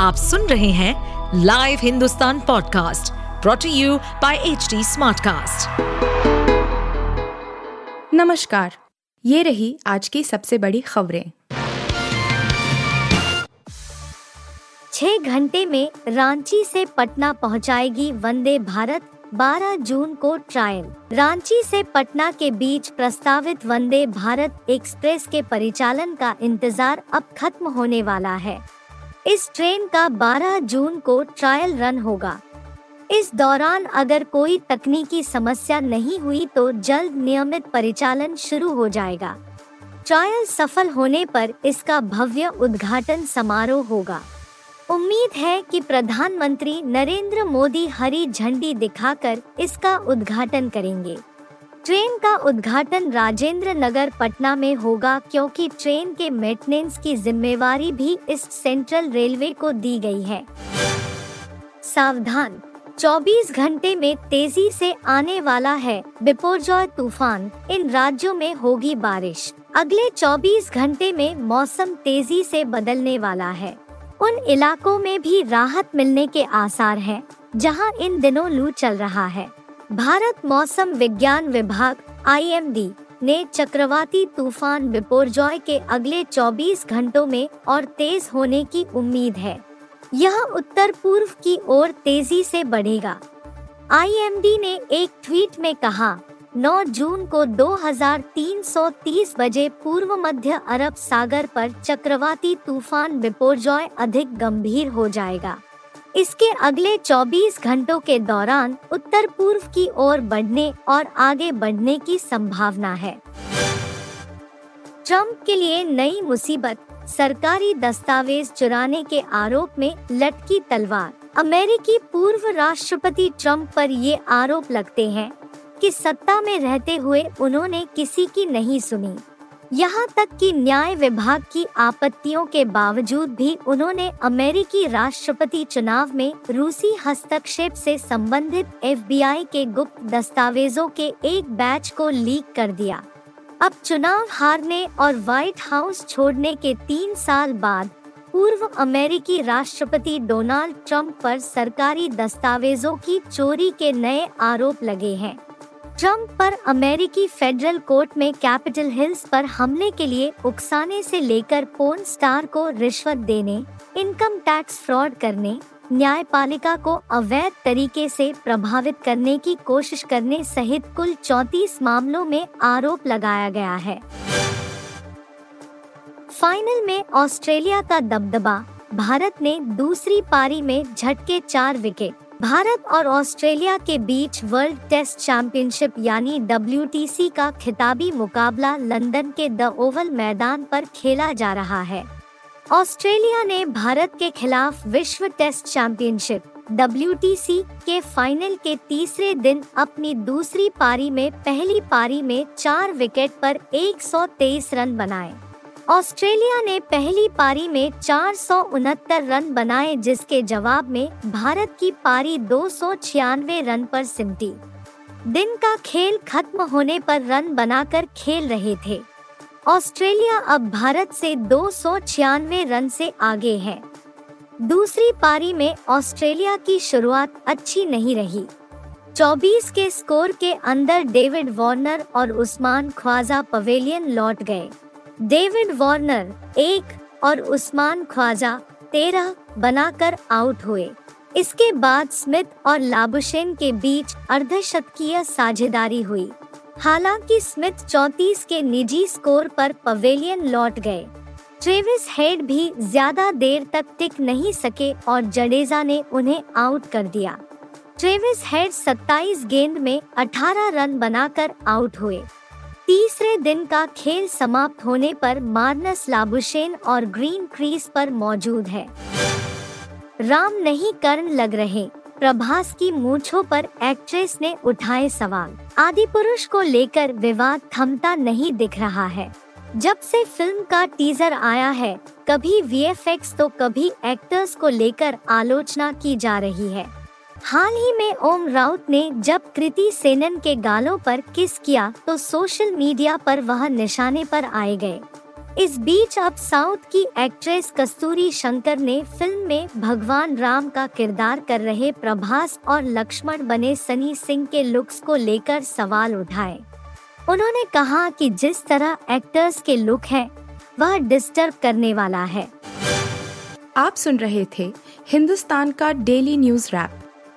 आप सुन रहे हैं live Hindustan podcast brought to you by H Smartcast. नमस्कार। ये रही आज की सबसे बड़ी खबरें। छह घंटे में रांची से पटना पहुंचाएगी वंदे भारत 12 जून को ट्रायल रांची से पटना के बीच प्रस्तावित वंदे भारत एक्सप्रेस के परिचालन का इंतज़ार अब खत्म होने वाला है। इस ट्रेन का 12 जून को ट्रायल रन होगा। इस दौरान अगर कोई तकनीकी समस्या नहीं हुई तो जल्द नियमित परिचालन शुरू हो जाएगा। ट्रायल सफल होने पर इसका भव्य उद्घाटन समारोह होगा। उम्मीद है कि प्रधानमंत्री नरेंद्र मोदी हरी झंडी दिखाकर इसका उद्घाटन करेंगे। ट्रेन का उद्घाटन राजेंद्र नगर पटना में होगा क्योंकि ट्रेन के मेंटेनेंस की जिम्मेवारी भी इस सेंट्रल रेलवे को दी गई है। सावधान 24 घंटे में तेज़ी से आने वाला है बिपोरजॉय तूफ़ान। इन राज्यों में होगी बारिश। अगले 24 घंटे में मौसम तेज़ी से बदलने वाला है। उन इलाकों में भी राहत मिलने के आसार हैं, जहाँ इन दिनों लू चल रहा है। भारत मौसम विज्ञान विभाग आईएमडी ने चक्रवाती तूफ़ान बिपोरजॉय के अगले 24 घंटों में और तेज होने की उम्मीद है। यह उत्तर पूर्व की ओर तेज़ी से बढ़ेगा। आईएमडी ने एक ट्वीट में कहा 9 जून को 2330 बजे पूर्व मध्य अरब सागर पर चक्रवाती तूफ़ान बिपोरजॉय अधिक गंभीर हो जाएगा। इसके अगले 24 घंटों के दौरान उत्तर पूर्व की ओर बढ़ने और आगे बढ़ने की संभावना है। ट्रंप के लिए नई मुसीबत, सरकारी दस्तावेज़ चुराने के आरोप में लटकी तलवार। अमेरिकी पूर्व राष्ट्रपति ट्रंप पर ये आरोप लगते हैं कि सत्ता में रहते हुए उन्होंने किसी की नहीं सुनी। यहाँ तक कि न्याय विभाग की आपत्तियों के बावजूद भी उन्होंने अमेरिकी राष्ट्रपति चुनाव में रूसी हस्तक्षेप से संबंधित एफबीआई के गुप्त दस्तावेजों के एक बैच को लीक कर दिया। अब चुनाव हारने और व्हाइट हाउस छोड़ने के तीन साल बाद पूर्व अमेरिकी राष्ट्रपति डोनाल्ड ट्रंप पर सरकारी दस्तावेजों की चोरी के नए आरोप लगे हैं। ट्रंप पर अमेरिकी फेडरल कोर्ट में कैपिटल हिल्स पर हमले के लिए उकसाने से लेकर पोर्न स्टार को रिश्वत देने, इनकम टैक्स फ्रॉड करने, न्यायपालिका को अवैध तरीके से प्रभावित करने की कोशिश करने सहित कुल 34 मामलों में आरोप लगाया गया है। फाइनल में ऑस्ट्रेलिया का दबदबा, भारत ने दूसरी पारी में झटके चार विकेट। भारत और ऑस्ट्रेलिया के बीच वर्ल्ड टेस्ट चैंपियनशिप यानी डब्ल्यूटीसी का खिताबी मुकाबला लंदन के द ओवल मैदान पर खेला जा रहा है। ऑस्ट्रेलिया ने भारत के खिलाफ विश्व टेस्ट चैंपियनशिप डब्ल्यूटीसी के फाइनल के तीसरे दिन अपनी दूसरी पारी में पहली पारी में चार विकेट पर एक सौ तेईस रन बनाए। ऑस्ट्रेलिया ने पहली पारी में चार सौ उनहत्तर रन बनाए, जिसके जवाब में भारत की पारी दो सौ छियानवे रन पर सिमटी। दिन का खेल खत्म होने पर रन बनाकर खेल रहे थे। ऑस्ट्रेलिया अब भारत से दो सौ छियानवे रन से आगे है। दूसरी पारी में ऑस्ट्रेलिया की शुरुआत अच्छी नहीं रही। 24 के स्कोर के अंदर डेविड वार्नर और उस्मान ख्वाजा पवेलियन लौट गए। डेविड वार्नर, एक और उस्मान ख्वाजा तेरह बनाकर आउट हुए। इसके बाद स्मिथ और लाबुशेन के बीच अर्धशतकीय साझेदारी हुई। हालाँकि स्मिथ 34 के निजी स्कोर पर पवेलियन लौट गए। ट्रेविस हेड भी ज़्यादा देर तक टिक नहीं सके और जडेजा ने उन्हें आउट कर दिया। ट्रेविस हेड 27 गेंद में 18 रन बनाकर आउट हुए। तीसरे दिन का खेल समाप्त होने पर मार्नस लाबुशेन और ग्रीन क्रीज पर मौजूद है। राम नहीं कर्ण लग रहे। प्रभास की मूछों पर एक्ट्रेस ने उठाए सवाल। आदि पुरुष को लेकर विवाद थमता नहीं दिख रहा है। जब से फ़िल्म का टीजर आया है, कभी वीएफएक्स तो कभी एक्टर्स को लेकर आलोचना की जा रही है। हाल ही में ओम राउत ने जब कृति सेनन के गालों पर किस किया तो सोशल मीडिया पर वह निशाने पर आए गए। इस बीच अब साउथ की एक्ट्रेस कस्तूरी शंकर ने फ़िल्म में भगवान राम का किरदार कर रहे प्रभास और लक्ष्मण बने सनी सिंह के लुक्स को लेकर सवाल उठाए। उन्होंने कहा कि जिस तरह एक्टर्स के लुक है, वह डिस्टर्ब करने वाला है। आप सुन रहे थे हिंदुस्तान का डेली न्यूज़ रैप।